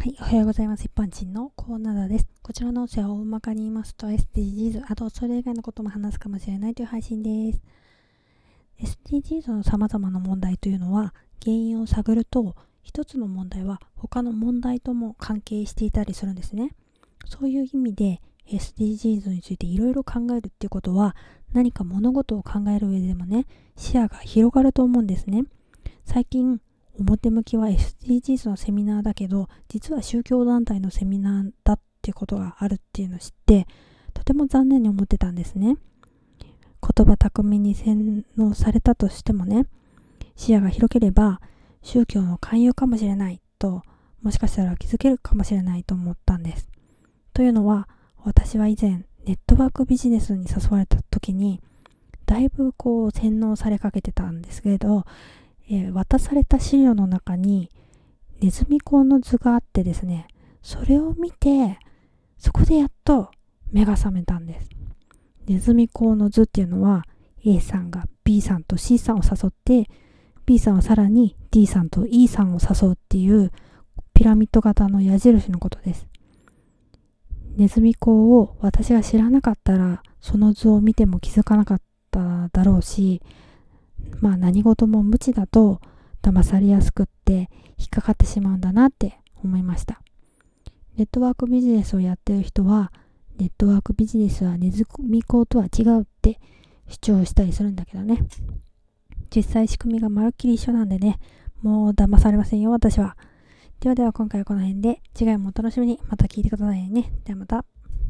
はい、おはようございます。一般人のコーナーです。こちらの音声は大まかに言いますと SDGs、あとそれ以外のことも話すかもしれないという配信です。SDGs の様々な問題というのは原因を探ると一つの問題は他の問題とも関係していたりするんですね。そういう意味で SDGs についていろいろ考えるっていうことは何か物事を考える上でもね視野が広がると思うんですね。最近表向きは SDGs のセミナーだけど実は宗教団体のセミナーだっていうことがあるっていうのを知ってとても残念に思ってたんですね。言葉巧みに洗脳されたとしてもね視野が広ければ宗教の勧誘かもしれないともしかしたら気づけるかもしれないと思ったんです。というのは私は以前ネットワークビジネスに誘われた時にだいぶこう洗脳されかけてたんですけれどえー、渡された資料の中にネズミ講の図があってですね、それを見て、そこでやっと目が覚めたんです。ネズミ講の図っていうのは A さんが B さんと C さんを誘って B さんはさらに D さんと E さんを誘うっていうピラミッド型の矢印のことです。ネズミ講を私が知らなかったらその図を見ても気づかなかっただろうしまあ何事も無知だと騙されやすくって引っかかってしまうんだなって思いました。ネットワークビジネスをやってる人はネットワークビジネスはネズミ講とは違うって主張したりするんだけどね。実際仕組みがまるっきり一緒なんでね、もう騙されませんよ、私は。ではでは今回はこの辺で、次回もお楽しみにまた聞いてくださいね。ではまた。